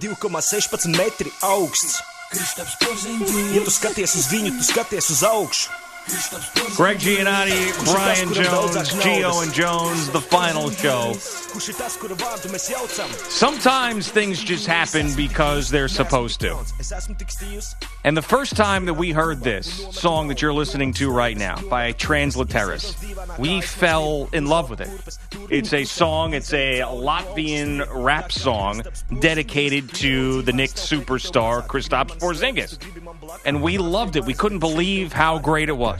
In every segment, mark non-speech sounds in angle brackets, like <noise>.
2,16 metri augsts. Ja tu skaties uz viņu, tu skaties uz augšu. Greg Giannotti, Brian Jones, Gio and Jones, the final show. Sometimes things just happen because they're supposed to. And the first time that we heard this song that you're listening to right now by Transleiteris, we fell in love with it. It's a song, it's a Latvian rap song dedicated to the Knicks superstar Kristaps Porzingis. And we loved it. We couldn't believe how great it was.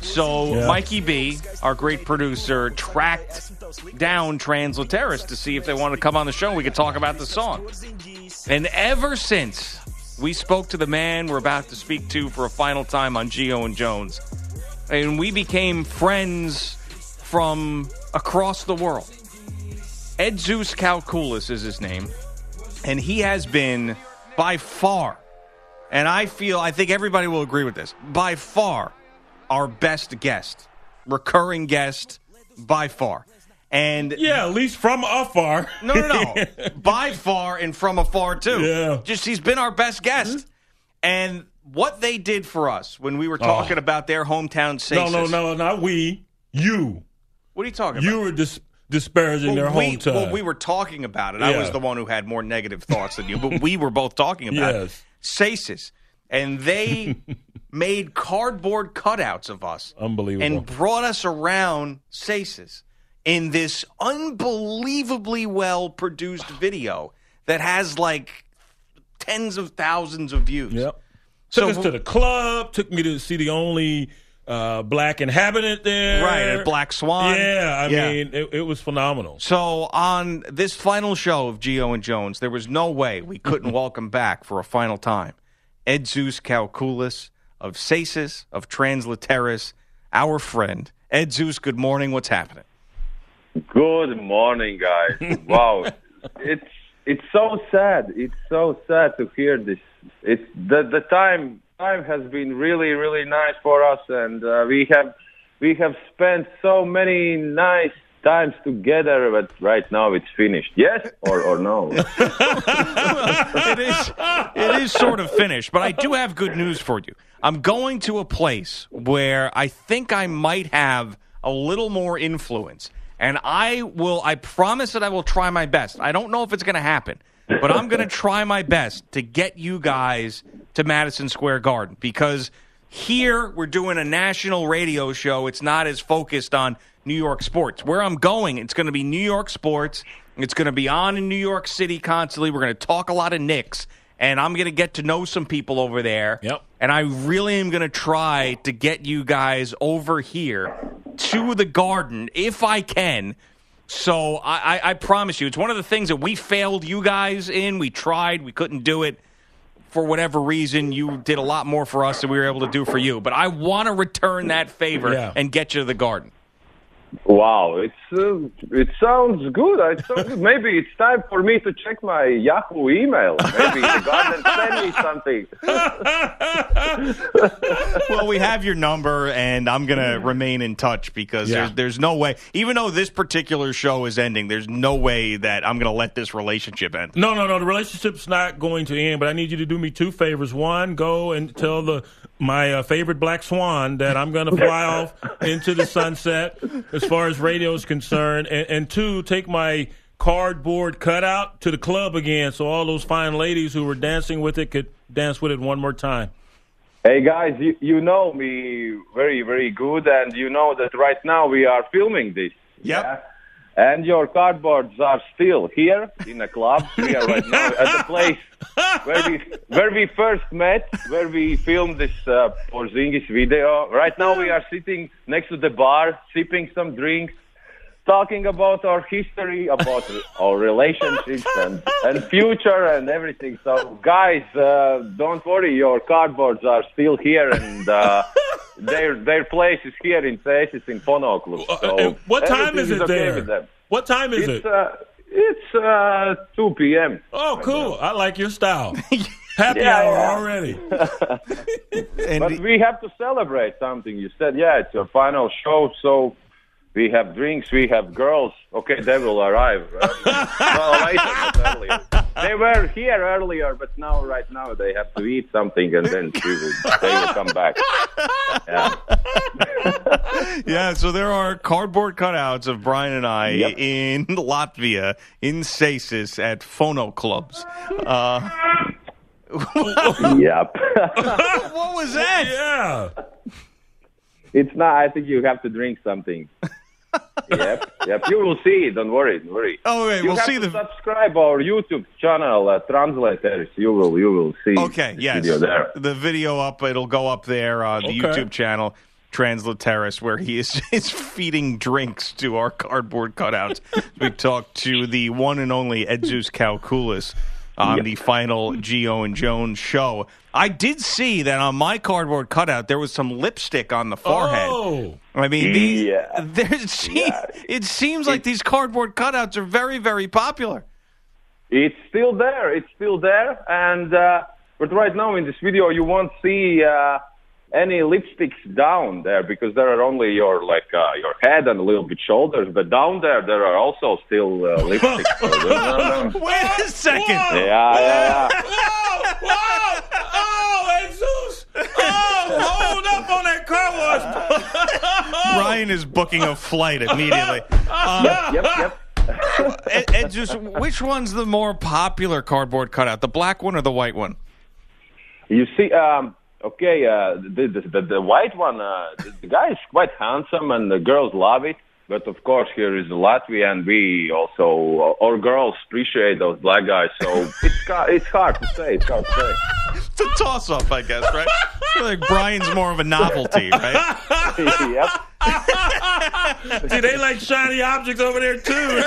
So Yeah. Mikey B, our great producer, tracked down Transleiteris to see if they wanted to come on the show. We could talk about the song. And ever since we spoke to the man we're about to speak to for a final time on Gio and Jones, and we became friends from across the world. Ed Zeus Kalkoulis is his name, and he has been by far, and I feel, I think everybody will agree with this, by far our best guest, recurring guest, by far. And Yeah, at least from afar. no, no, no. <laughs> By far and from afar, too. Yeah. Just he's been our best guest. Mm-hmm. And what they did for us when we were oh. talking about their hometown No, no, no, not we. You. What are you talking You about? You were dis- disparaging their we, hometown. well, we were talking about it. I was the one who had more negative thoughts than you, but we were both talking about it. <laughs> Yes. Cesis. And they <laughs> made cardboard cutouts of us Unbelievable. and brought us around Cesis in this unbelievably well produced <sighs> video that has like tens of thousands of views. Yep. So Took us to the club. Took me to see the only uh, black inhabitant there. Right, at Black Swan. Yeah, I Yeah. mean, it, it was phenomenal. So on this final show of Gio and Jones, there was no way we couldn't <laughs> welcome back for a final time Ed Zeus Kalkoulis of Cesis, of Transleiteris, our friend. Ed Zeus, good morning. What's happening? Good morning, guys. wow, <laughs> it's it's so sad. It's so sad to hear this. It's the the time time has been really really nice for us, and uh, we have we have spent so many nice times together. But right now it's finished. Yes or or no? <laughs> it is it is sort of finished, but I do have good news for you. I'm going to a place where I think I might have a little more influence. And I will I promise that I will try my best. I don't know if it's going to happen, but I'm going to try my best to get you guys to Madison Square Garden because here we're doing a national radio show. It's not as focused on New York sports. Where I'm going, it's going to be New York sports. It's going to be on in New York City constantly. We're going to talk a lot of Knicks, and I'm going to get to know some people over there. Yep. And I really am going to try to get you guys over here to the garden if I can. So I, I, I promise you, it's one of the things that we failed you guys in. We tried, we couldn't do it for whatever reason. You did a lot more for us than we were able to do for you. But I want to return that favor Yeah. and get you to the garden. Wow, it's uh, it sounds good. It sounds good. Maybe it's time for me to check my Yahoo email. Maybe the garden <laughs> send me something. <laughs> well, we have your number, and I'm going to remain in touch because Yeah. there's, there's no way, even though this particular show is ending, there's no way that I'm going to let this relationship end. No, no, no. The relationship's not going to end, but I need you to do me two favors. One, go and tell the my uh, favorite black swan that I'm going to fly <laughs> off into the sunset as far as radio is concerned, and, and two, take my cardboard cutout to the club again, so all those fine ladies who were dancing with it could dance with it one more time. Hey guys, you, you know me very very good, and you know that right now we are filming this. Yep. yeah? And your cardboards are still here in a club. We are right now at the place where we where we first met, where we filmed this uh, Porzingis video. Right now, we are sitting next to the bar, sipping some drinks, talking about our history, about our relationships and, and future and everything. So, guys, uh, don't worry, your cardboards are still here and. Uh, their their place is here in Cesis in Fonoklu. So what time is everything it okay there? What time is It's it? uh, it's uh, 2 p.m. oh, cool. I like your style. <laughs> Happy Yeah, hour yeah. already. <laughs> but we have to celebrate something. You said, yeah, it's your final show, so we have drinks, we have girls. Okay, they will arrive. well, later. <laughs> They were here earlier, but now, right now, they have to eat something, and then we will, they will come back. Yeah. <laughs> yeah, so there are cardboard cutouts of Brian and I Yep. in Latvia, in Cesis, at Phono Clubs. Uh, yep. <laughs> what was that? Yeah. It's not. I think you have to drink something. Yep, yep. You will see. Don't worry. Don't worry. Oh, wait, you we'll have see to the- subscribe our YouTube channel, uh, Translators. You will. You will see. Okay, the yes. Video there. The video up, it'll go up there on the Okay. YouTube channel, Transleiteris, where he is, <laughs> is feeding drinks to our cardboard cutouts. <laughs> we talked to the one and only Ed Edzus Kalkulis on the final Gio and Jones show. I did see that on my cardboard cutout there was some lipstick on the forehead. Oh. I mean, these, Yeah. <laughs> there, it, se- it seems like these cardboard cutouts are very, very popular. It's still there. It's still there. And uh, but right now in this video, you won't see uh, any lipsticks down there because there are only your like uh, your head and a little bit shoulders. But down there, there are also still uh, <laughs> lipsticks. So no- no- Wait a second. yeah, yeah, yeah. Whoa! Whoa! Oh, Jesus! Oh, hold up on that car wash. <laughs> Brian is booking a flight immediately. Uh, Yep, yep. Ed, Ed, just which one's the more popular cardboard cutout, the black one or the white one? You see, um, okay, uh, the, the, the, white one, uh, the, the guy is quite handsome and the girls love it. But of course, here is Latvia, and we also, our girls appreciate those black guys. So it's it's hard to say. It's hard to say. <laughs> It's a toss up, I guess, right? Like Brian's more of a novelty, right? <laughs> yep. <laughs> See, they like shiny objects over there too.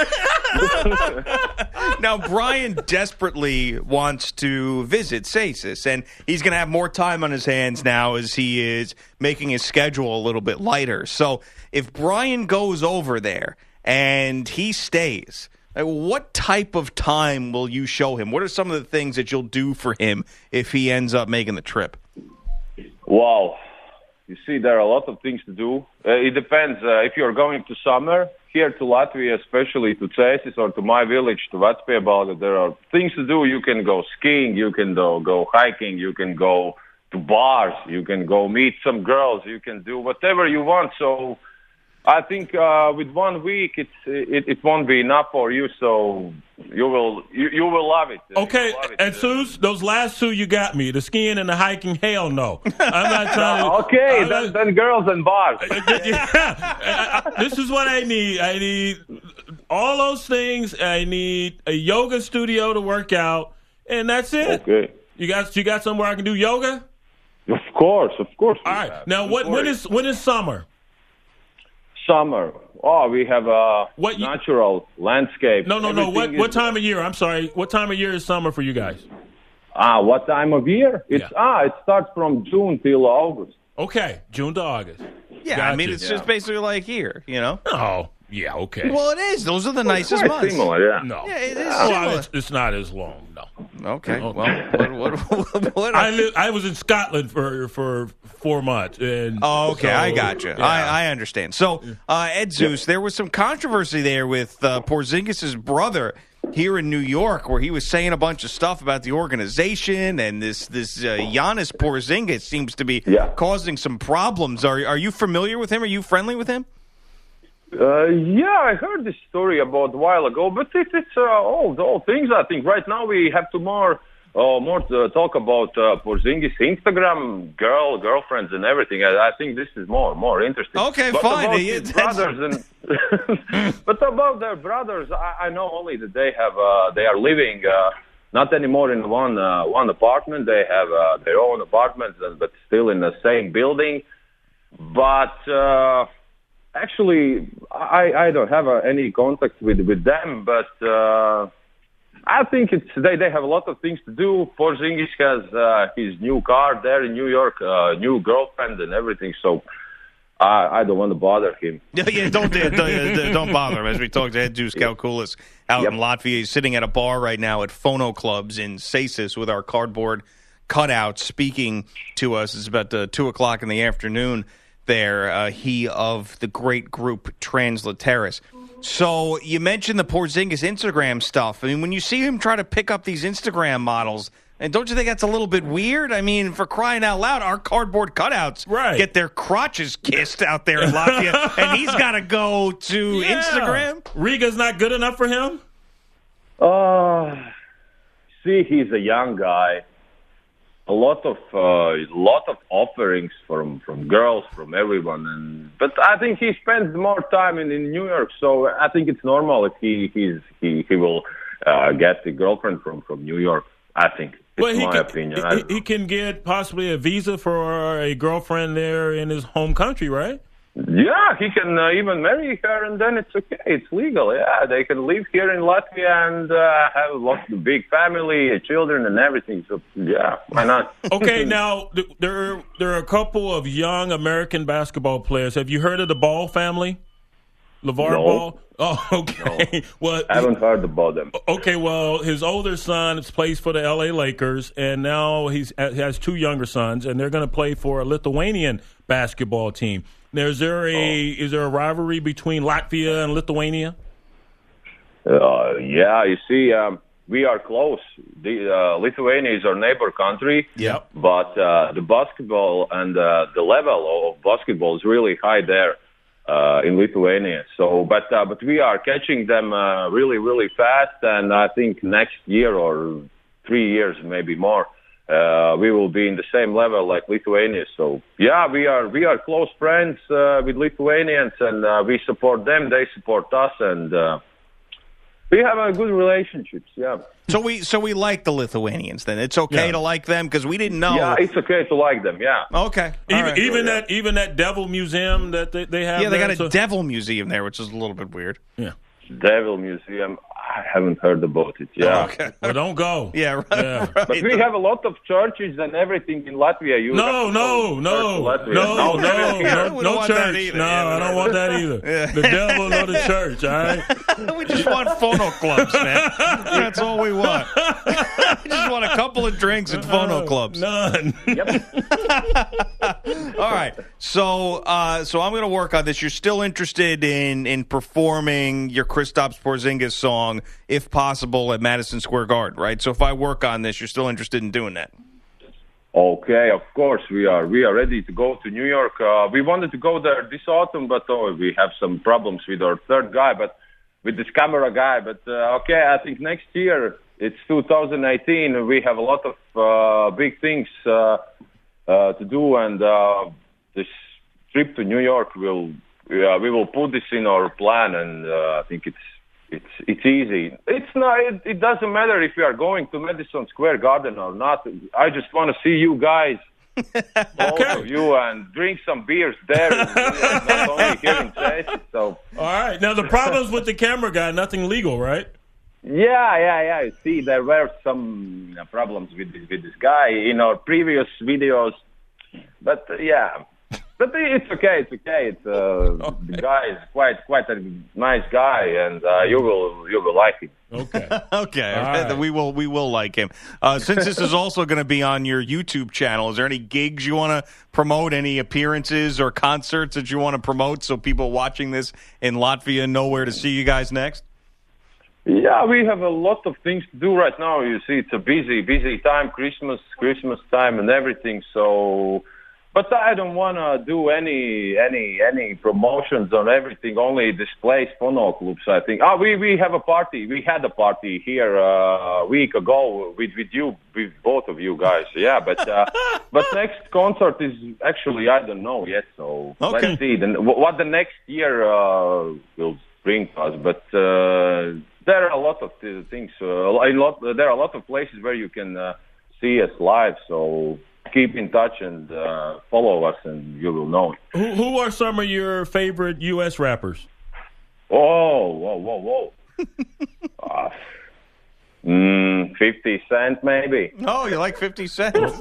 Now, Brian desperately wants to visit Cesis, and he's going to have more time on his hands now as he is making his schedule a little bit lighter. So, if Brian goes over there and he stays, what type of time will you show him? What are some of the things that you'll do for him if he ends up making the trip? Wow. You see, there are a lot of things to do. Uh, it depends. Uh, if you're going to summer, here to Latvia, especially to Cesis or to my village, to Vecpiebalga, there are things to do. You can go skiing, you can go, go hiking, you can go to bars, you can go meet some girls, you can do whatever you want. So I think uh, with one week, it's, it, it won't be enough for you. So you will you, you will love it. Okay, love it. and Seuss, those last two you got me, the skiing and the hiking. Hell no, I'm not <laughs> trying to. Okay, then, not- then girls and bars. <laughs> yeah. I- I- this is what I need. I need all those things. I need a yoga studio to work out, and that's it. Okay. You got you got somewhere I can do yoga. Of course, of course. All right. Now, what when is when is summer? Summer? Oh, we have a What you- natural landscape. No, no, no. What Everything time of year? I'm sorry. What time of year is summer for you guys? Ah, what time of year? It's ah, it starts from June till August. Okay, June to August. Yeah, I mean, Gotcha. it's just basically like here, you know? Oh, yeah, okay. Well, it is. Those are the nicest Quite months. similar, yeah. no, Yeah, it is Well, similar. it's, it's not as long. No, Okay. Well, what, what, what, what I li- I was in Scotland for for four months. And Oh, okay, so, I got you. yeah. I, I understand. So, uh, Ed Zeus, there was some controversy there with uh, Porzingis' brother here in New York, where he was saying a bunch of stuff about the organization, and this this uh, Janis Porzingis seems to be Yeah. causing some problems. Are are you familiar with him? Are you friendly with him? Uh, yeah, I heard this story about a while ago, but it, it's uh, old, old things. I think right now we have to more oh, more to talk about uh, Porzingis Instagram girl, girlfriends, and everything. I, I think this is more more interesting. Okay, but fine. About <laughs> his brothers and <laughs> but about their brothers, I, I know only that they have uh, they are living. Uh, not anymore in one uh, one apartment. They have uh, their own apartments, uh, but still in the same building. But uh, actually, I, I don't have uh, any contact with with them. But uh, I think it's they they have a lot of things to do. Porzingis has uh, his new car there in New York, uh, new girlfriend and everything. So. I, I don't want to bother him. <laughs> Yeah, yeah, don't don't, don't, bother him. As we talked to Ed Zeus Kalkoulis out in Latvia, he's sitting at a bar right now at Phono Clubs in Cesis with our cardboard cutouts, speaking to us. It's about uh, two o'clock in the afternoon. There, uh, he of the great group Transleiteris. So you mentioned the Porzingis Instagram stuff. I mean, when you see him try to pick up these Instagram models. And don't you think that's a little bit weird? I mean, for crying out loud, our cardboard cutouts Right. get their crotches kissed out there in Latvia, <laughs> and he's got to go to Yeah. Instagram. Riga's not good enough for him. Uh, see, he's a young guy. A lot of uh, lot of offerings from from girls, from everyone, and but I think he spends more time in, in New York, so I think it's normal if he he's, he he will uh, get a girlfriend from from New York. I think it's Well, he my can, opinion. he- I he, don't know. he can get possibly a visa for a girlfriend there in his home country, right? Yeah, he can uh, even marry her, and then it's okay. It's legal. Yeah, they can live here in Latvia and uh, have a lot of big family, children, and everything. So yeah, why not? <laughs> Okay, now there are, there are a couple of young American basketball players. Have you heard of the Ball family? LeVar No. Ball? <laughs> Oh, okay. <laughs> Well, I haven't heard about them. Okay, well, his older son plays for the L.A. Lakers, and now he's he has two younger sons, and they're going to play for a Lithuanian basketball team. Now, is there a Oh. is there a rivalry between Latvia and Lithuania? Uh, yeah, you see, um, we are close. The, uh, Lithuania is our neighbor country. Yep. But uh, the basketball and uh, the level of basketball is really high there uh, in Lithuania. So, but uh, but we are catching them uh, really really fast, and I think next year or three years, maybe more, uh, we will be in the same level like Lithuania. So yeah, we are we are close friends uh, with Lithuanians, and uh, we support them. They support us, and uh, we have a good relationships. Yeah. So we so we like the Lithuanians. Then it's okay Yeah. to like them because we didn't know. Yeah, it's okay to like them. Yeah. okay, all Even right. even that even that Devil Museum that they, they have. yeah, they there, got a so- devil museum there, which is a little bit weird. Yeah. Devil Museum. I haven't heard about it. Yeah. Okay. Well, don't go. <laughs> Yeah, right. Yeah. right. But we have a lot of churches and everything in Latvia. You No, have to no, no, no, no, We no, no church. either. No, Yeah, I don't want that either. <laughs> The devil nor the church. All right. <laughs> we just want phono clubs, man. That's all we want. we just want a couple of drinks and phono clubs. None. Yep. all right. So, uh, so I'm going to work on this. You're still interested in in performing your Kristaps Porzingis song, if possible, at Madison Square Garden, right? So, if I work on this, you're still interested in doing that. Okay, of course we are. We are ready to go to New York. Uh, we wanted to go there this autumn, but oh, we have some problems with our third guy, but with this camera guy. But uh, okay, I think next year it's 2018. We have a lot of uh, big things uh, uh, to do, and uh, this trip to New York will yeah, we will put this in our plan, and uh, I think it's it's it's easy. It's not. It, it doesn't matter if we are going to Madison Square Garden or not. I just want to see you guys, <laughs> of you, and drink some beers there, <laughs> not only here in Chase. So All right. Now the problems with the camera guy, nothing legal, right? yeah, yeah, yeah. You See, there were some uh, problems with this with this guy in our previous videos, but uh, yeah. But it's okay. It's okay. It's uh, <laughs> the guy is quite quite a nice guy, and uh, you will you will like him. Okay. <laughs> Okay, All right. we will we will like him. Uh, since this is <laughs> also going to be on your YouTube channel, is there any gigs you want to promote? Any appearances or concerts that you want to promote so people watching this in Latvia know where to see you guys next? Yeah, we have a lot of things to do right now. You see, it's a busy, busy time, Christmas, Christmas time, and everything. So but I don't want to do any any any promotions on everything. Only displays phono clubs. I think. Ah, we we have a party. We had a party here uh, a week ago with with you with both of you guys. Yeah, but uh, <laughs> but next concert is actually I don't know yet. So Okay. let's see. Then what the next year uh, will bring us. But uh, there are a lot of things. Uh, a lot. There are a lot of places where you can uh, see us live. So keep in touch and uh, follow us, and you will know. Who, who are some of your favorite U.S. rappers? Whoa, whoa, whoa, whoa. <laughs> uh, mm, Fifty Cent, maybe. Oh, you like 50 Cent? <laughs>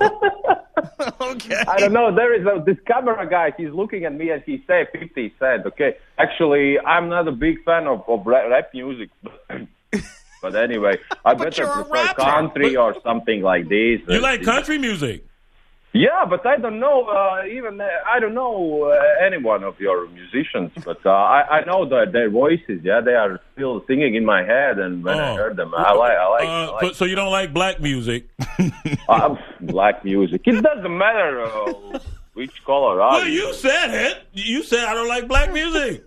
<laughs> okay. I don't know. There is a, this camera guy. He's looking at me and he say 50 Cent. Okay. Actually, I'm not a big fan of, of rap, rap music. but anyway, I better prefer rapper. country or something like this. You like country music? Yeah, but I don't know. Uh, even uh, I don't know uh, any one of your musicians, but uh, I, I know that their voices. Yeah, they are still singing in my head, and when I Oh. heard them, I like. I like. I Uh, like but- so you don't like black music? uh, <laughs> black music. It doesn't matter uh, which color. are well, you said it. You said I don't like black music.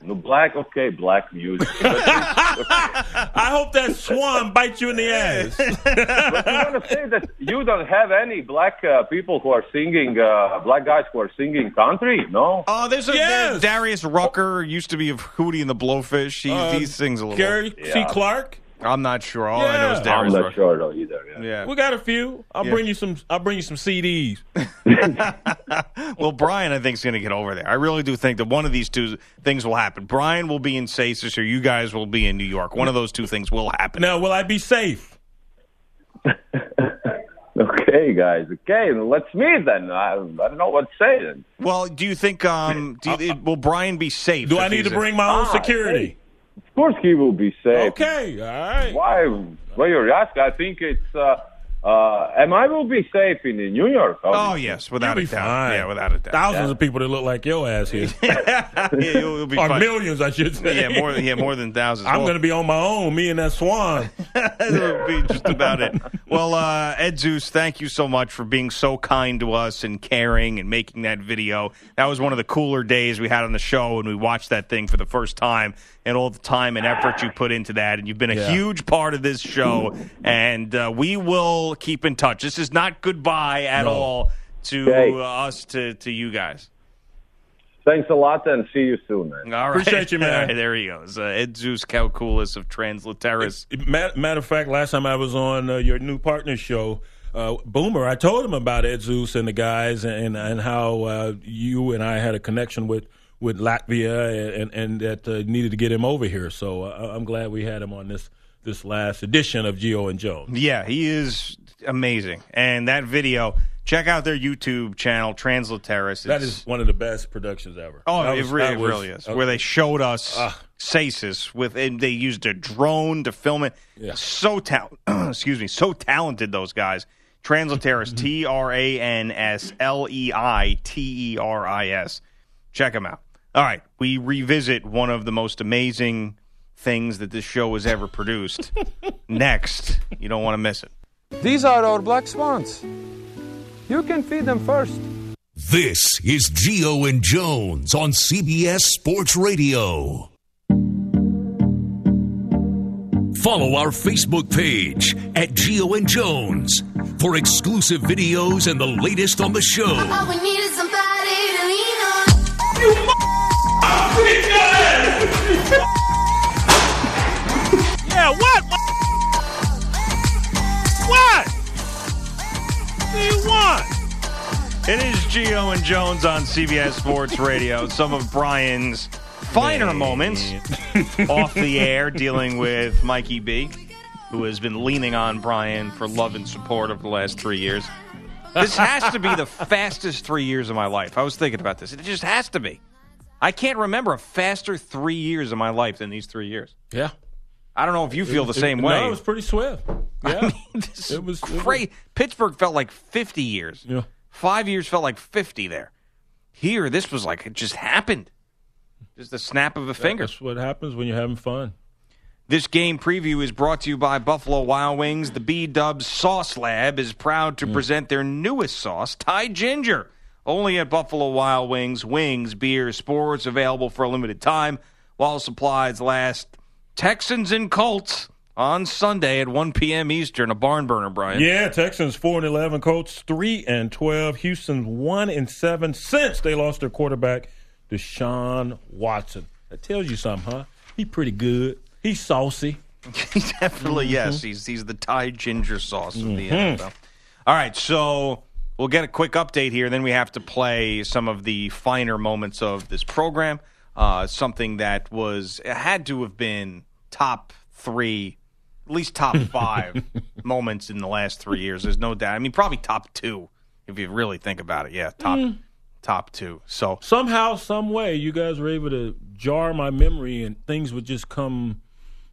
No, black. Okay, black music. <laughs> I hope that swan bites you in the ass. <laughs> But you want to say that you don't have any black uh, people who are singing, uh, black guys who are singing country? No. Oh, there's a Yes. Darius Rucker used to be of Hootie and the Blowfish. He, Uh, he sings a little. Gary C. Yeah. Clark. I'm not sure. All I know is Yeah. I'm not Rucker. sure though either. Yeah. Yeah. We got a few. I'll Yeah. bring you some. I'll bring you some CDs. <laughs> Well, Brian, I think is going to get over there. I really do think that one of these two things will happen. Brian will be in Cesis, or you guys will be in New York. One of those two things will happen. Now, will I be safe? <laughs> Okay, guys. Okay, let's meet then. I, I don't know what to say then. Well, do you think? Um, do you, will Brian be safe? Do if I need he's to in- bring my own Ah, security? Of course, he will be safe. Okay, all right. Why? Why you're asking? I think it's. Uh, uh, am I will be safe in New York? Oh yes, without You'll a doubt. fine. Yeah, without a doubt. Thousands of people that look like your ass here, <laughs> yeah, you'll, you'll be or fine. millions, I should say. Yeah, more. Yeah, more than thousands. I'm Well, going to be on my own, me and that swan. <laughs> that would be just about it. Well, uh, Ed Zeus, thank you so much for being so kind to us and caring and making that video. That was one of the cooler days we had on the show when we watched that thing for the first time and all the time and effort you put into that. And you've been a Yeah. huge part of this show. And uh, we will keep in touch. This is not goodbye at No. all to Okay. uh, us, to, to you guys. Thanks a lot and see you soon, man. All right. Appreciate you, man. <laughs> All right, there he goes. Uh, Ed Zeus Kalkoulis of Transleiteris. Matter, matter of fact, last time I was on uh, your new partner show, uh, Boomer, I told him about Ed Zeus and the guys and and how uh, you and I had a connection with with Latvia and and that uh, needed to get him over here. So uh, I'm glad we had him on this this last edition of Gio and Jones. Yeah, he is amazing. And that video, check out their YouTube channel, Transleiteris. That is one of the best productions ever. Oh, That it, was- really, it was- really is. uh, Where they showed us Ah. Cesis with, and they used a drone to film it. Yeah. So tal- <clears throat> excuse me, so talented those guys. Transleiteris, <laughs> T R A N S L E I T E R I S. Check them out. All right, we revisit one of the most amazing things that this show has ever produced. <laughs> Next, you don't want to miss it. These are our black swans. You can feed them first. This is Gio and Jones on CBS Sports Radio. Follow our Facebook page at Gio and Jones for exclusive videos and the latest on the show. It is Gio and Jones on CBS Sports Radio. Some of Brian's finer moments <laughs> off the air dealing with Mikey B, who has been leaning on Brian for love and support over the last three years. This has to be the <laughs> fastest three years of my life. I was thinking about this. It just has to be. I can't remember a faster three years of my life than these three years. Yeah. I don't know if you feel the same it- way. No, it was pretty swift. <laughs> Yeah. This It was- is it was- great. Pittsburgh felt like 50 years. Yeah. Five years felt like 50 there. Here, this was like it just happened. Just the snap of a finger. That's what happens when you're having fun. This game preview is brought to you by Buffalo Wild Wings. The B Dubs Sauce Lab is proud to mm. present their newest sauce, Thai Ginger. Only at Buffalo Wild Wings. Wings, beer, sports available for a limited time while supplies last. Texans and Colts on Sunday at 1 p.m. Eastern, a barn burner, Brian. Yeah, Texans four and eleven, Colts three and twelve, Houston one and seven since they lost their quarterback, Deshaun Watson. That tells you something, huh? He's pretty good. He's saucy. <laughs> He definitely, yes. He's he's the Thai ginger sauce of the Mhm. NFL. All right, so we'll get a quick update here. Then we have to play some of the finer moments of this program. Uh, something that was had to have been top three, at least top <laughs> five moments in the last three years. There's no doubt. I mean, probably top two if you really think about it. Yeah, top Mm. top two. So Somehow, some way, you guys were able to jar my memory, and things would just come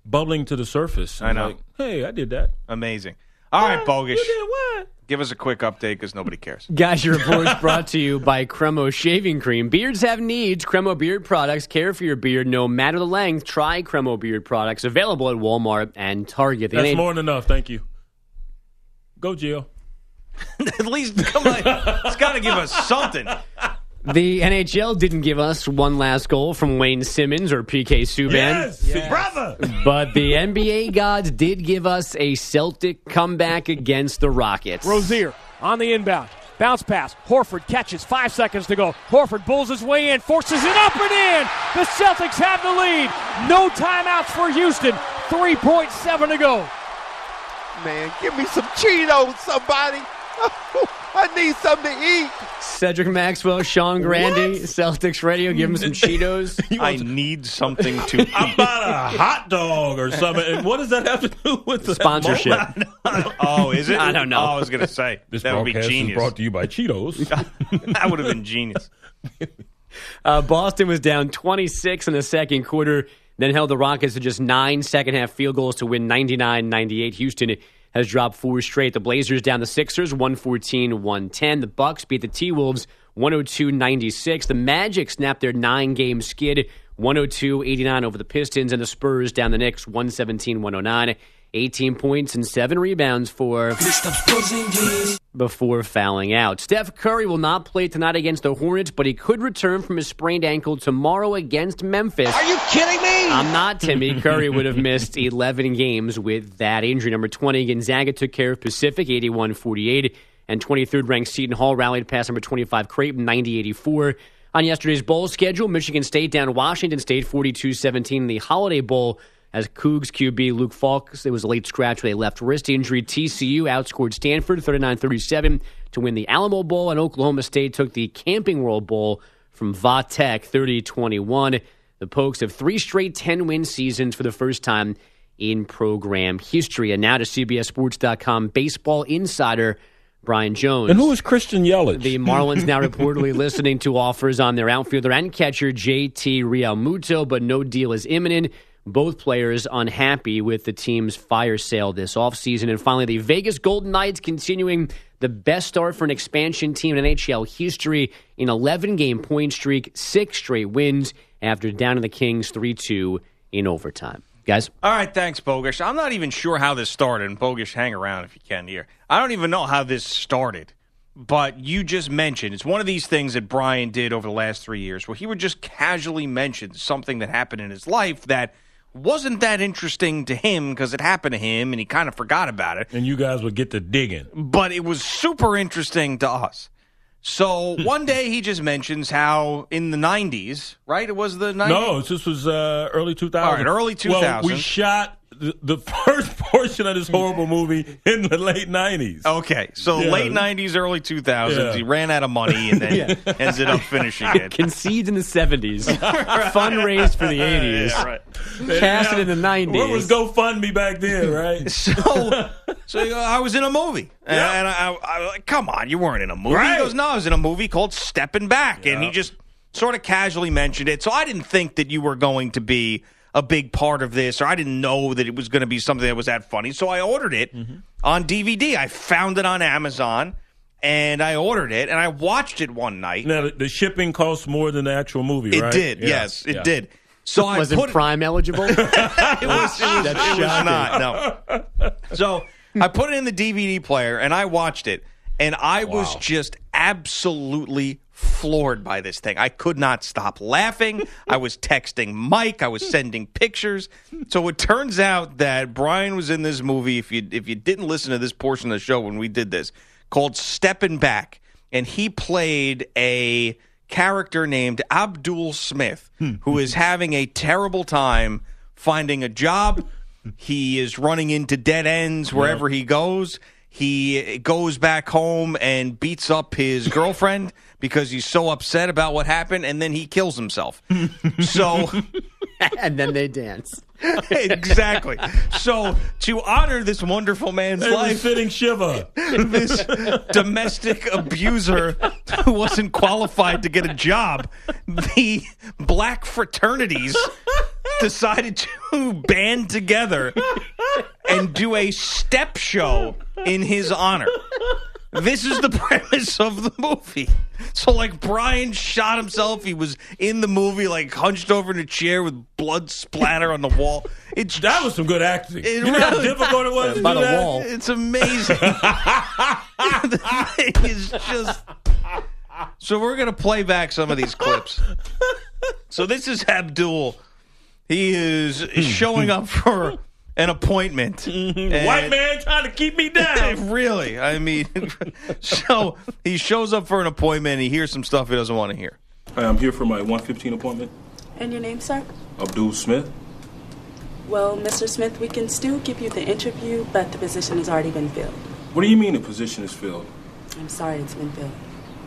bubbling to the surface. I know. Like, hey, I did that. amazing. All right, bogus. You did what? Give us a quick update because nobody cares. Guys, your report is <laughs> brought to you by Cremo Shaving Cream. Beards have needs. Cremo Beard products care for your beard no matter the length. Try Cremo Beard products available at Walmart and Target. The That's NA more than enough. Thank you. Go, Jill. <laughs> At least come on, it's got to give us something. The NHL didn't give us one last goal from Wayne Simmonds or PK Subban. brother. But the NBA gods did give us a Celtic comeback against the Rockets. Rozier on the inbound. Bounce pass. Horford catches. Five seconds to go. Horford bulls his way in, forces it up and in. The Celtics have the lead. No timeouts for Houston. 3.7 to go. Man, give me some Cheetos, somebody. <laughs> I need something to eat. Cedric Maxwell, Sean Grande, Celtics Radio, give him some Cheetos. <laughs> I need something to <laughs> eat. How about a hot dog or something? And what does that have to do with the Sponsorship. <laughs> Oh, is it? I don't know. Oh, I was going to say This that would be broadcast is genius. brought to you by Cheetos. that would have been genius. Uh, Boston was down 26 in the second quarter, then held the Rockets to just nine second half field goals to win 99 98. Houston has dropped four straight. The Blazers down the Sixers 114 110. The Bucks beat the T Wolves 102 96. The Magic snapped their nine game skid 102 89 over the Pistons, and the Spurs down the Knicks 117 109. 18 points and seven rebounds for before fouling out. Steph Curry will not play tonight against the Hornets, but he could return from his sprained ankle tomorrow against Memphis. Are you kidding me? I'm not, Timmy. Curry would have missed 11 games with that injury. Number 20, Gonzaga took care of Pacific 81 48, and 23rd ranked Seton Hall rallied past number 25 Creighton 90 84. On yesterday's bowl schedule, Michigan State down Washington State 42 17. The Holiday Bowl as Cougs QB Luke Falks, it was a late scratch with a left wrist injury. TCU outscored Stanford 39 37 to win the Alamo Bowl, and Oklahoma State took the Camping World Bowl from Va Tech 30 21. The Pokes have three straight 10 win seasons for the first time in program history. And now to CBSSports.com baseball insider Brian Jones. and who is Christian Yelich? The Marlins now reportedly <laughs> listening to offers on their outfielder and catcher JT Realmuto, but no deal is imminent. Both players unhappy with the team's fire sale this offseason. And finally, the Vegas Golden Knights continuing the best start for an expansion team in NHL history in 11 game point streak, six straight wins after downing the Kings 3 2 in overtime. Guys? All right, thanks, Bogish. I'm not even sure how this started. And Bogish, hang around if you can here. I don't even know how this started. But you just mentioned it's one of these things that Brian did over the last three years where he would just casually mention something that happened in his life that wasn't that interesting to him because it happened to him and he kind of forgot about it. and you guys would get to digging. But it was super interesting to us. So <laughs> one day he just mentions how in the 90s, right? It was the 90s? No, this was uh, early 2000. All right, early Well, we shot the, the first <laughs> portion of this horrible movie in the late 90s. Okay, so Yeah. late 90s, early 2000s. Yeah. He ran out of money and then <laughs> Yeah. ended up finishing it. <laughs> Conceived in the 70s, fundraised for the 80s, Yeah, right. cast it in the 90s. Where was GoFundMe back then, right? So, so you go, I was in a movie. And, and I, I, I like, come on, you weren't in a movie. Right. He goes, no, I was in a movie called Stepping Back. And he just sort of casually mentioned it. So I didn't think that you were going to be a big part of this, or I didn't know that it was going to be something that was that funny. So I ordered it Mm-hmm. on DVD. I found it on Amazon. And I ordered it, and I watched it one night. Now, the- the shipping costs more than the actual movie, It right? did, Yeah, yes, it yeah. did. So I Was it put prime eligible? <laughs> it was, it was, That's it was shocking. not. No. So I put it in the DVD player and I watched it, and I was just absolutely floored by this thing. I could not stop laughing. I was texting Mike. I was sending pictures. So it turns out that Brian was in this movie. If you if you didn't listen to this portion of the show when we did this, called Steppin' Back, and he played a character named Abdul Smith, hmm. who is having a terrible time finding a job. He is running into dead ends wherever he goes. He goes back home and beats up his girlfriend because he's so upset about what happened, and then he kills himself. so <laughs> and then they dance. <laughs> exactly. So to honor this wonderful man's It life, fitting Shiva. <laughs> this domestic abuser who wasn't qualified to get a job, the black fraternities decided to band together and do a step show in his honor. This is the <laughs> premise of the movie. So, like, Brian shot himself. He was in the movie, like, hunched over in a chair with blood splatter on the wall. It's That was some good acting. It you know how really- difficult it was to By do the that? wall. It's amazing. <laughs> <laughs> the thing is just. So we're gonna play back some of these clips. So this is Abdul. He is hmm. showing up for an appointment. Mm-hmm. And- White man trying to keep me <laughs> down. really, I mean, <laughs> so he shows up for an appointment. And he hears some stuff he doesn't want to hear. Hi, I'm here for my 115 appointment. And your name, sir? Abdul Smith. Well, Mr. Smith, we can still give you the interview, but the position has already been filled. What do you mean the position is filled? I'm sorry it's been filled.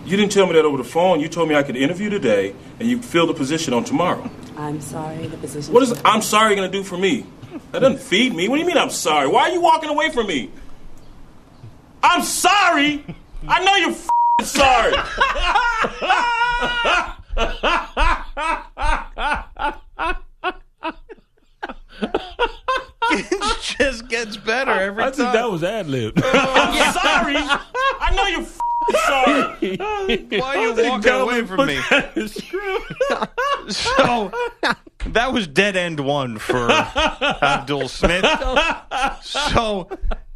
You didn't tell me that over the phone. You told me I could interview today and you fill the position on tomorrow. I'm sorry, the position. What is I'm sorry going to do for me? That doesn't feed me. What do you mean I'm sorry? Why are you walking away from me? I'm sorry. I know you're f***ing sorry. It just gets better every time. I time. think that was ad lib. I'm sorry. I know you're f***ing sorry. Why are you walking away from me? <laughs> so that was dead end one for Abdul Smith. So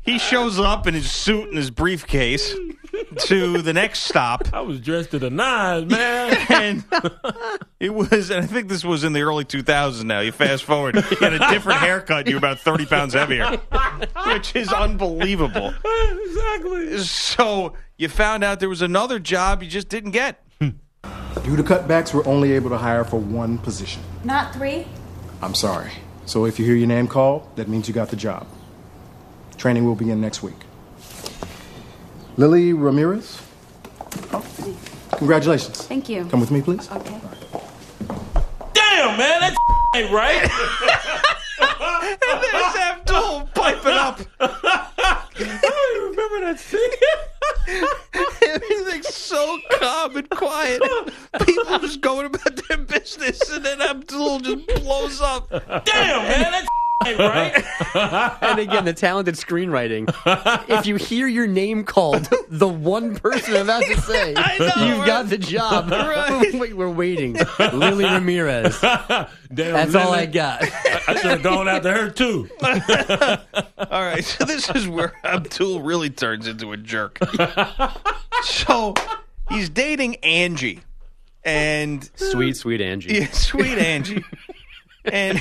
he shows up in his suit and his briefcase to the next stop. I was dressed to the nines, man. <laughs> And it was, and I think this was in the early 2000s now. You fast forward, you had a different haircut, you're about 30 pounds heavier, which is unbelievable. <laughs> exactly. So you found out there was another job you just didn't get. Hmm. Due to cutbacks, we're only able to hire for one position. Not three? I'm sorry. So if you hear your name called, that means you got the job. Training will begin next week. Lily Ramirez? Oh, congratulations. Thank you. Come with me, please. Okay. Damn, man, that <laughs> ain't right. and there's Abdul piping up. <laughs> I don't remember that scene. <laughs> Everything's so calm and quiet. People just going about their business, and then Abdul just blows up. Damn, man, that ain't right. <laughs> and again, the talented screenwriting. If you hear your name called, the one person I'm about to <laughs> say, I know, you've right? got the job. <laughs> Wait, we're waiting. Lily Ramirez. Damn, That's all I got. I should have gone after her too. All right, so this is where Abdul really turns into a jerk. so he's dating Angie, and Sweet, sweet Angie. yeah, sweet Angie, and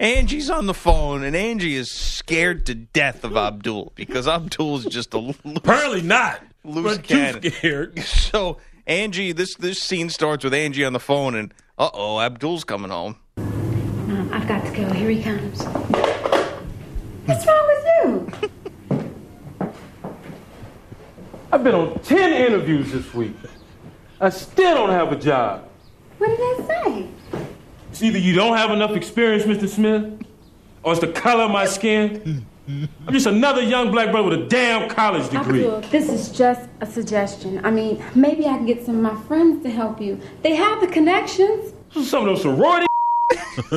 Angie's on the phone, and Angie is scared to death of Abdul because Abdul's just a loose, Apparently not. loose But too cannon. scared. <laughs> So Angie, this this scene starts with Angie on the phone, and uh oh, Abdul's coming home. Um, I've got to go. Here he comes. <laughs> What's wrong with you? <laughs> I've been on 10 interviews this week. I still don't have a job. What did they say? It's either you don't have enough experience, Mr. Smith, or it's the color of my skin. I'm just another young black brother with a damn college degree. Abdul, this is just a suggestion. I mean, maybe I can get some of my friends to help you. They have the connections. Some of those sorority <laughs>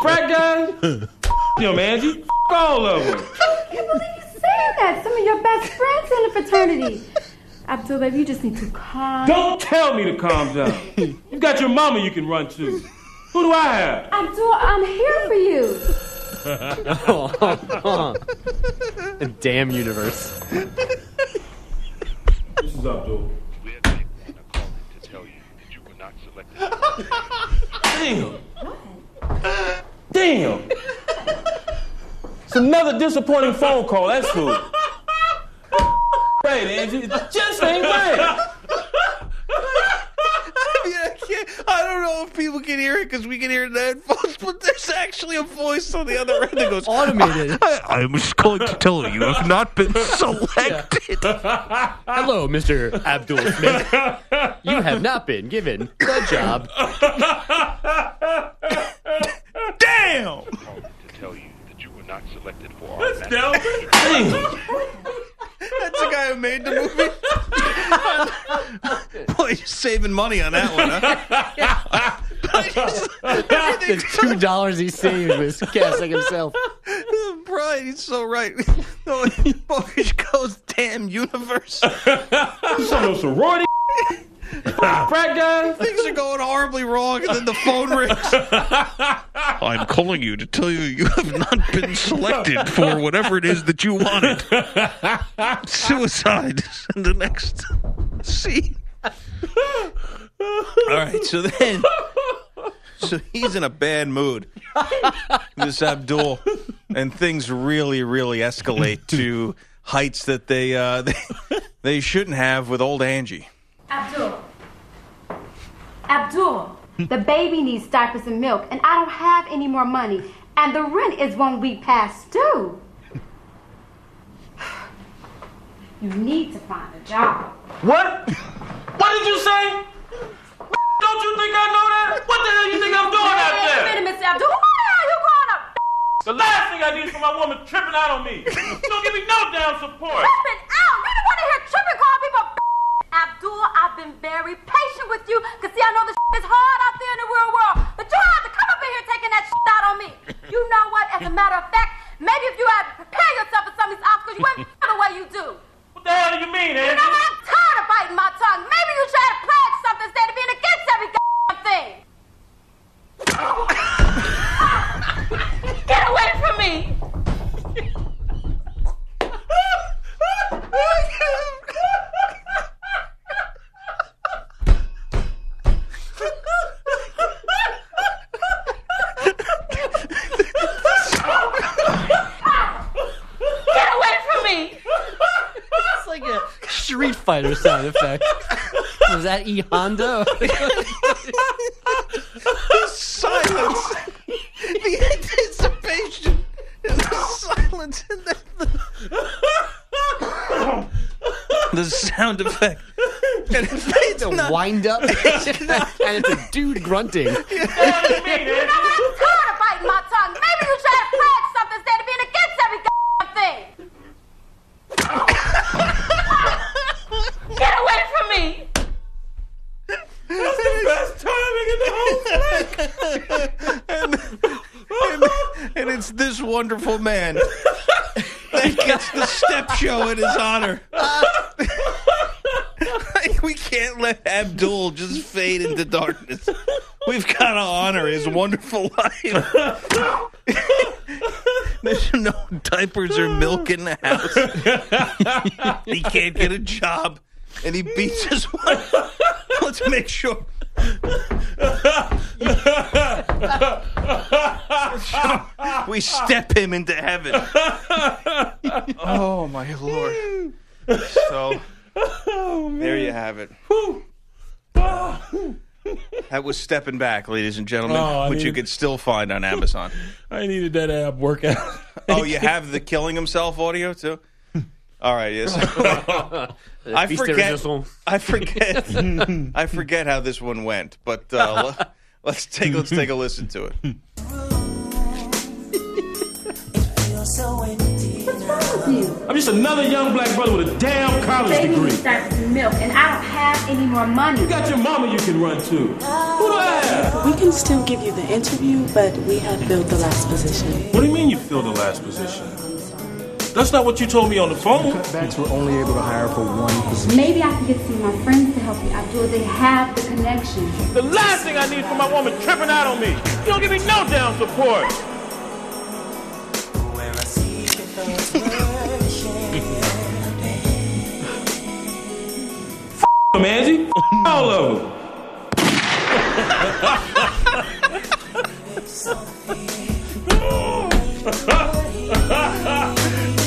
frat guys. Know, man, you all of them. I can't believe you saying that. Some of your best friends in the fraternity. Abdul, baby, you just need to calm. Don't tell me to calm down. You got your mama you can run to. Who do I have? Abdul, I'm here for you. The <laughs> damn universe. This is Abdul. We had Big Brother calling to tell you that you were not selected. Damn. Damn. It's another disappointing phone call. That's who. Right, Angie. It just ain't right. I mean, I can't. I don't know if people can hear it because we can hear it in the headphones, <laughs> but there's actually a voice on the other end that goes Automated. <laughs> I, I just going to tell you, you have not been <laughs> selected. Hello, Mr. Abdul Smith. You have not been given the job. Damn! to tell you that you were not selected for our That's. Damn. That's the guy who made the movie. <laughs> Boy, you're saving money on that one, huh? <laughs> the <laughs> two dollars he saved was casting himself. Brian, he's so right. Oh, Bogus goes, damn universe. Some of sorority. Frat guy. Things are going horribly wrong, and then the phone rings. <laughs> I'm calling you to tell you you have not been selected for whatever it is that you wanted. Suicide in the next scene. All right, so then, so he's in a bad mood. This Abdul, and things really, really escalate to heights that they uh, they, <laughs> they shouldn't have with old Angie. Abdul. Abdul, the baby needs diapers and milk, and I don't have any more money. And the rent is one week past due. <sighs> You need to find a job. What? What did you say? Don't you think I know that? What the hell you think I'm doing out Wait a there? minute, Mr. Abdul. Who the hell you calling a The last thing I need is for my woman tripping out on me. Don't give me no damn support. tripping out? We don't want to hear tripping call people Abdul, I've been very patient with you, because see, I know this is hard out there in the real world, but you have to come up in here taking that shit out on me. <laughs> You know what? As a matter of fact, maybe if you had prepared yourself for some of these obstacles, you wouldn't <laughs> the way you do. What the hell do you mean, You Angie? know what? I'm tired of biting my tongue. Maybe you should have pledged something instead of being against every goddamn thing. Get away from me! Get away from me! It's like a Street Fighter sound effect. Was that E Honda? the silence, the anticipation, and the silence, and then the, the sound effect. And <laughs> it's, it's a not- wind up, <laughs> and it's a dude grunting. You know what? I'm tired of biting my tongue. Maybe you should have pledged something instead of being against every goddamn thing. Get away from me! That's the best timing in the whole and, and, and it's this wonderful man <laughs> that gets the step show in his honor. Like, <laughs> we can't let Abdul just fade into darkness. We've got to honor his wonderful life. <laughs> There's no diapers or milk in the house. he can't get a job, and he beats his wife. Let's make sure. We step him into heaven. oh my lord! So oh, there you have it. That was stepping back, ladies and gentlemen, Oh, which you could still find on Amazon. I needed that ab workout. oh, you have the killing himself audio too. All right, yes. <laughs> I forget. I <laughs> forget. I forget how this one went, but uh, <laughs> let's take let's take a listen to it. I'm just another young black brother with a damn college Baby degree. needs diapers and milk, and I don't have any more money. You got your mama you can run to. Who do I have? We can still give you the interview, but we have filled the last position. What do you mean you filled the last position? That's not what you told me on the phone. Cutbacks were only able to hire for one position. Maybe I can get some of my friends to help you, Abdul. They have the connection. The last thing I need from my woman tripping out on me. You don't give me no damn support. F- Angie. All of them. <laughs> <laughs>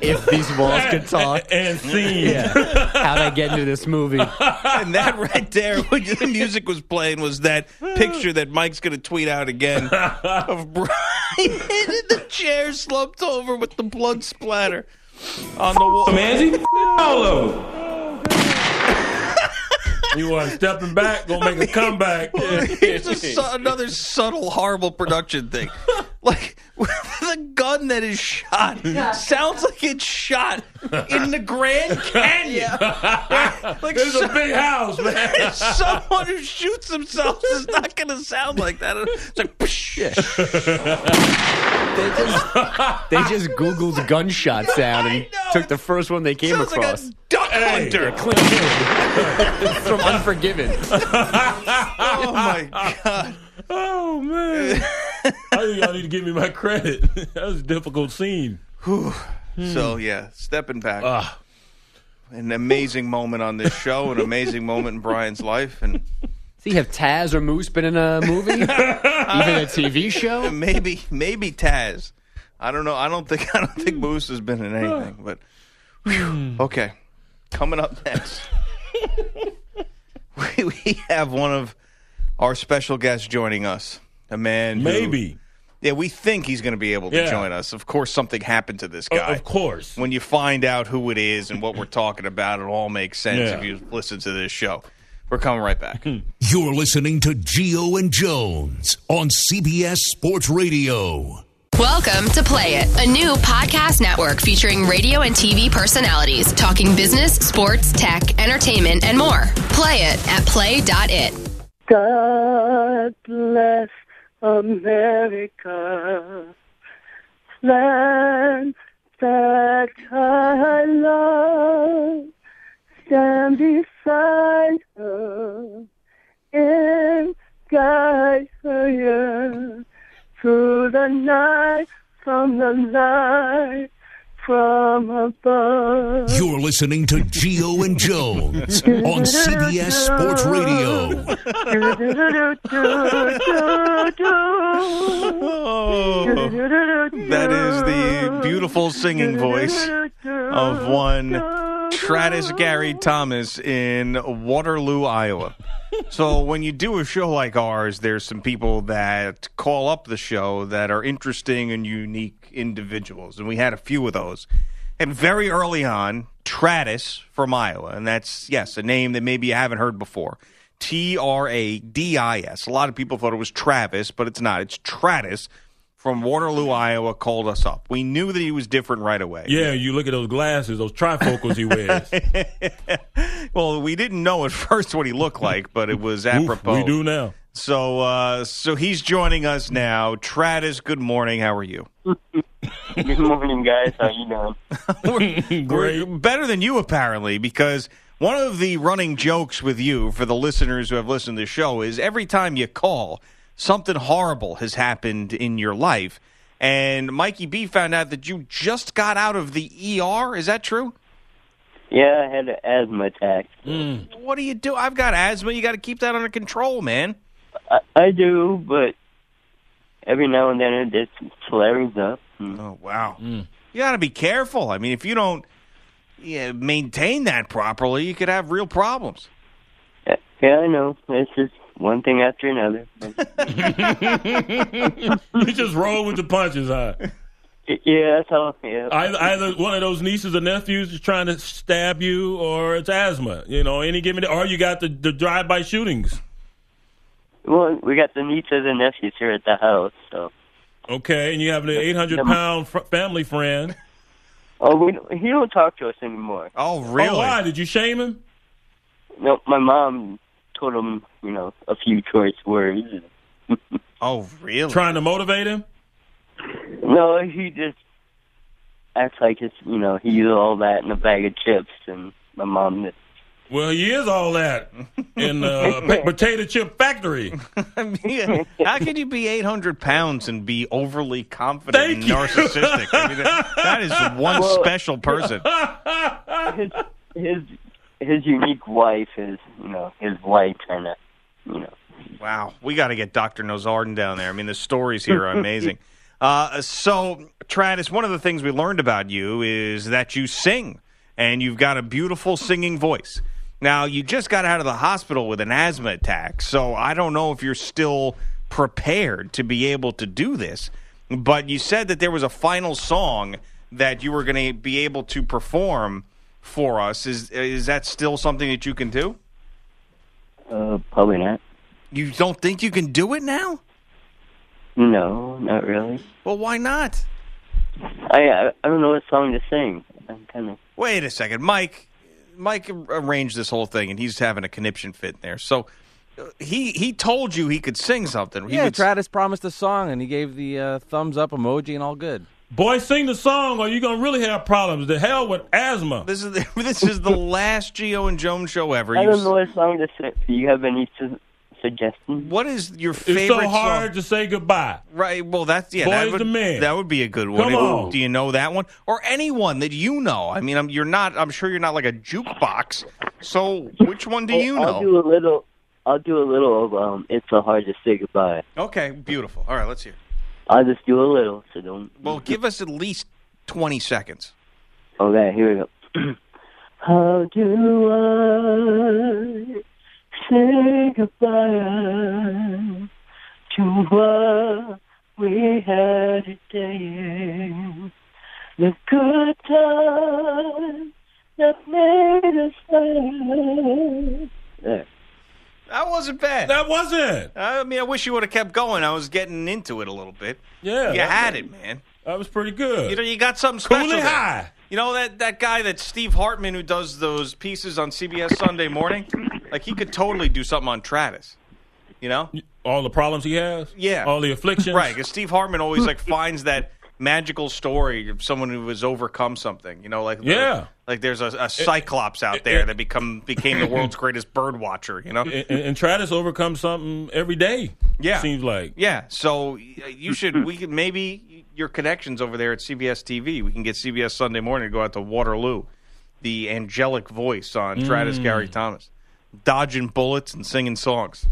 if these walls could talk. <laughs> And see Yeah. How'd I get into this movie? <laughs> and that right there, when the music was playing, was that picture that Mike's going to tweet out again of Brian in the chair slumped over with the blood splatter on the wall. Manzi, all of them. <laughs> You want stepping back, gonna make a comeback. <laughs> Here's a su- another subtle, horrible production thing. <laughs> Like the gun that is shot sounds like it's shot in the Grand Canyon. like There's a big house, man. Someone who shoots themselves is not going to sound like that. It's like, psh. They just, <laughs> they just Googled gunshot sound <laughs> and took the first one they came Sounds like a across. duck hunter. <laughs> Clint Eastwood from Unforgiven. oh my god. Oh man, I think y'all need to give me my credit. that was a difficult scene. Hmm. So yeah, stepping back. Ah. An amazing moment on this show, an amazing moment in Brian's life, and See, have Taz or Moose been in a movie? <laughs> Even a TV show? <laughs> maybe maybe Taz. I don't know. I don't think I don't think Moose has been in anything. But whew. okay, coming up next, <laughs> we, we have one of our special guests joining us. A man, who- Maybe. yeah, we think he's going to be able to Yeah. join us. Of course, something happened to this O- guy. of course. when you find out who it is and what we're talking about, it all makes sense Yeah. if you listen to this show. We're coming right back. <laughs> You're listening to Gio and Jones on CBS Sports Radio. Welcome to Play It, a new podcast network featuring radio and TV personalities talking business, sports, tech, entertainment, and more. Play it at play.it. God bless America, land that I love. Stand beside her and guide her yeah, through the night from the light from above. You're listening to Gio and Jones on CBS Sports Radio. <laughs> That is the beautiful singing voice of one Travis Gary Thomas in Waterloo, Iowa. So when you do a show like ours, there's some people that call up the show that are interesting and unique individuals, and we had a few of those. And very early on, Travis from Iowa, and that's yes, a name that maybe you haven't heard before. T R A D I S. A lot of people thought it was Travis, but it's not. It's Travis from Waterloo, Iowa, called us up. We knew that he was different right away. Yeah, you look at those glasses, those trifocals he wears. <laughs> Well, we didn't know at <laughs> first what he looked like, but it was Oof, apropos. we do now. So, uh, so he's joining us now. Travis, good morning. How are you? <laughs> Good morning, guys. How you doing? We're better than you, apparently, because one of the running jokes with you for the listeners who have listened to the show is every time you call, something horrible has happened in your life. And Mikey B found out that you just got out of the ER. Is that true? Yeah, I had an asthma attack. What do you do? I've got asthma. You got to keep that under control, man. I, I do, but every now and then it just flares up. Oh wow! You got to be careful. I mean, if you don't yeah, maintain that properly, you could have real problems. Yeah, I know. It's just one thing after another. <laughs> you just roll with the punches, huh? Yeah, that's all. Yeah. Either, either one of those nieces or nephews is trying to stab you, or it's asthma. You know, any given, day or you got the, the drive-by shootings. Well, we got the nieces and nephews here at the house, so Okay, and you have the 800 pound fr- family friend. Oh, we don't, he don't talk to us anymore. Oh, Oh, why? Did you shame him? No, my mom told him, you know, a few choice words. Oh, really? Trying to motivate him? No, he just acts like it's, you know, he's all that in a bag of chips, and my mom just Well, he is all that in the pa- <laughs> potato chip factory. <laughs> I mean, how can you be 800 pounds and be overly confident Thank and you. narcissistic? I mean, that- that is <laughs> one Well- special person. his his his unique wife is, you know, his wife kind of, Wow, we got to get Dr. Nowzaradan down there. I mean, the stories here are amazing. <laughs> Uh, so, Travis, one of the things we learned about you is that you sing, and you've got a beautiful singing voice. Now, you just got out of the hospital with an asthma attack, so I don't know if you're still prepared to be able to do this. But you said that there was a final song that you were going to be able to perform for us. Is is that still something that you can do? Uh, probably not. You don't think you can do it now? No, not really. Well, why not? I I, I don't know what song to sing. I'm kind of. Wait a second, Mike. Mike arranged this whole thing, and he's having a conniption fit in there. So uh, he he told you he could sing something. He yeah, would- Travis promised a song, and he gave the uh, thumbs up emoji and all good. Boy, sing the song, or you're gonna really have problems. The hell with asthma. This is the, <laughs> this is the last Gio and Jones show ever. I You don't know what song to sing. Do you have any su- suggestions? What is your favorite? It's so hard song? to say goodbye. Right. Well, that's yeah. that Boy's would, the man. That would be a good one. Come on. Do you know that one or anyone that you know? I mean, I'm, you're not. I'm sure you're not like a jukebox. So, which one do you know? I'll do a little. I'll do a little of um. It's so hard to say goodbye. Okay, beautiful. All right, let's hear. I'll just do a little, so don't. Well, give us at least twenty seconds. Okay, here we go. <clears throat> How do I say goodbye to what we had today? The good times that made us laugh. There. That wasn't bad. That wasn't. I mean, I wish you would have kept going. I was getting into it a little bit. Yeah, you had it, man. That was pretty good. You know, you got something special. Cooley. High. You know that that guy that Steve Hartman who does those pieces on CBS Sunday Morning, like he could totally do something on Travis. You know, all the problems he has. Yeah, all the afflictions. right? Because Steve Hartman always like finds that magical story of someone who has overcome something. You know, like Yeah. Like there's a, a cyclops out there that become became the world's <laughs> greatest bird watcher. You know, And, and, and Travis overcomes something every day. Yeah. seems like. Yeah, so you should. We could maybe your connections over there at CBS TV. We can get CBS Sunday Morning to go out to Waterloo, the angelic voice on Travis Mm. Gary Thomas, dodging bullets and singing songs.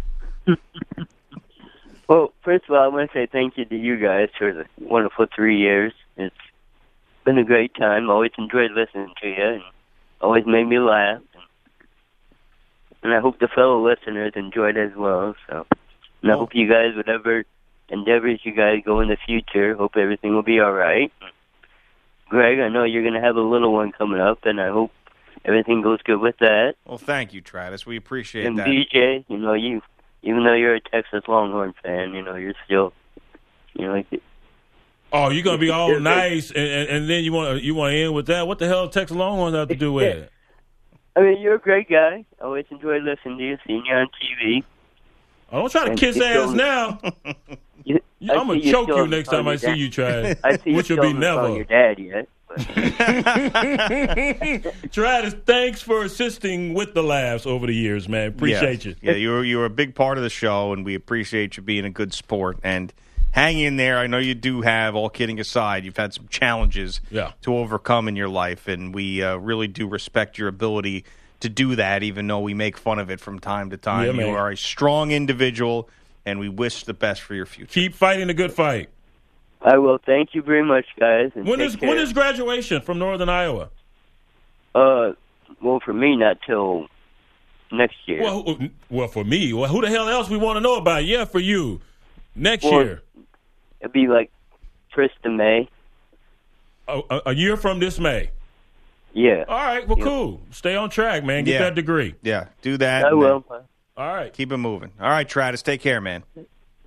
Well, first of all, I want to say thank you to you guys for the wonderful three years. It's been a great time. Always enjoyed listening to you, and always made me laugh. And I hope the fellow listeners enjoyed as well. So, and I hope you guys, whatever endeavors you guys go in the future, hope everything will be all right. Greg, I know you're going to have a little one coming up, and I hope everything goes good with that. Well, thank you, Travis. We appreciate and that. BJ, you know, you even though you're a Texas Longhorn fan, you know, you're still, you know, like Oh, you're gonna be <laughs> all nice, and, and, and then you want to you want to end with that? What the hell, Texas Longhorns have to do with it? I mean, you're a great guy. I always enjoy listening to you, seeing you on TV. I oh, don't try to And kiss ass still- now. <laughs> You, <laughs> I I'm gonna choke you next time I see your you, dad. Travis. I see you Which will be never. your dad yet. Travis, thanks for assisting with the laughs over the years, man. Appreciate yeah. you. Yeah, you were you were a big part of the show, and we appreciate you being a good sport and hang in there. I know you do have. All kidding aside, you've had some challenges Yeah. to overcome in your life, and we uh, really do respect your ability to do that. Even though we make fun of it from time to time, Yeah, you man. are a strong individual, and we wish the best for your future. Keep fighting the good fight. I will. Thank you very much, guys. And When take is care. when is graduation from Northern Iowa? Uh, well, for me, not till next year. Well, well, for me, well, who the hell else we want to know about? Yeah, for you, next Well, year, It'd be like first of May. a, a, a year from this May. Yeah. All right, well, cool. Stay on track, man. Get Yeah. that degree. Yeah, do that. I will. then All right, keep it moving. All right, Travis, take care, man.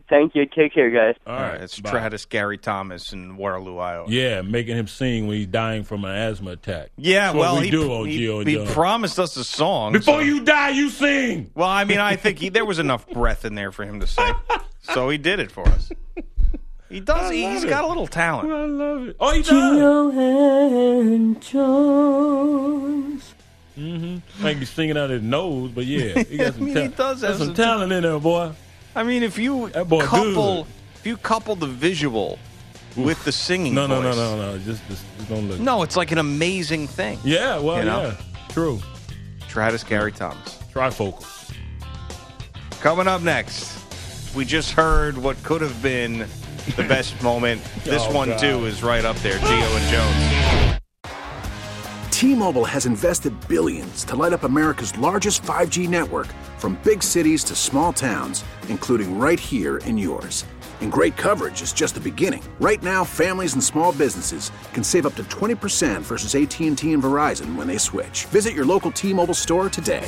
Thank you. Take care, guys. All All right, right, it's bye. Stratus Gary Thomas in Waterloo, Iowa. Yeah, making him sing when he's dying from an asthma attack. Yeah, That's well, we he, do on he, Gio he promised us a song. Before so- you die, you sing. Well, I mean, I think he, there was enough breath in there for him to sing, <laughs> so he did it for us. He does. I He, love has it. got a little talent. I love it. Oh, he does. Gio and Jones. Mm-hmm. Might be singing out of his nose, but yeah, he <laughs> got I some, mean, ta- he does have some some talent in there, boy. I mean, if you That boy couple, good. if you couple the visual with the singing, No, no, no, voice- no, no. Just, just, just don't look. no, it's like an amazing thing. Yeah, well, You know? yeah, true. Travis Gary Thomas. Trifocal. Coming up next, we just heard what could have been the best moment. This Oh, one God. too is right up there. Gio and Jones. T-Mobile has invested billions to light up America's largest 5G network from big cities to small towns, including right here in yours. And great coverage is just the beginning. Right now, families and small businesses can save up to 20% versus AT&T and Verizon when they switch. Visit your local T-Mobile store today.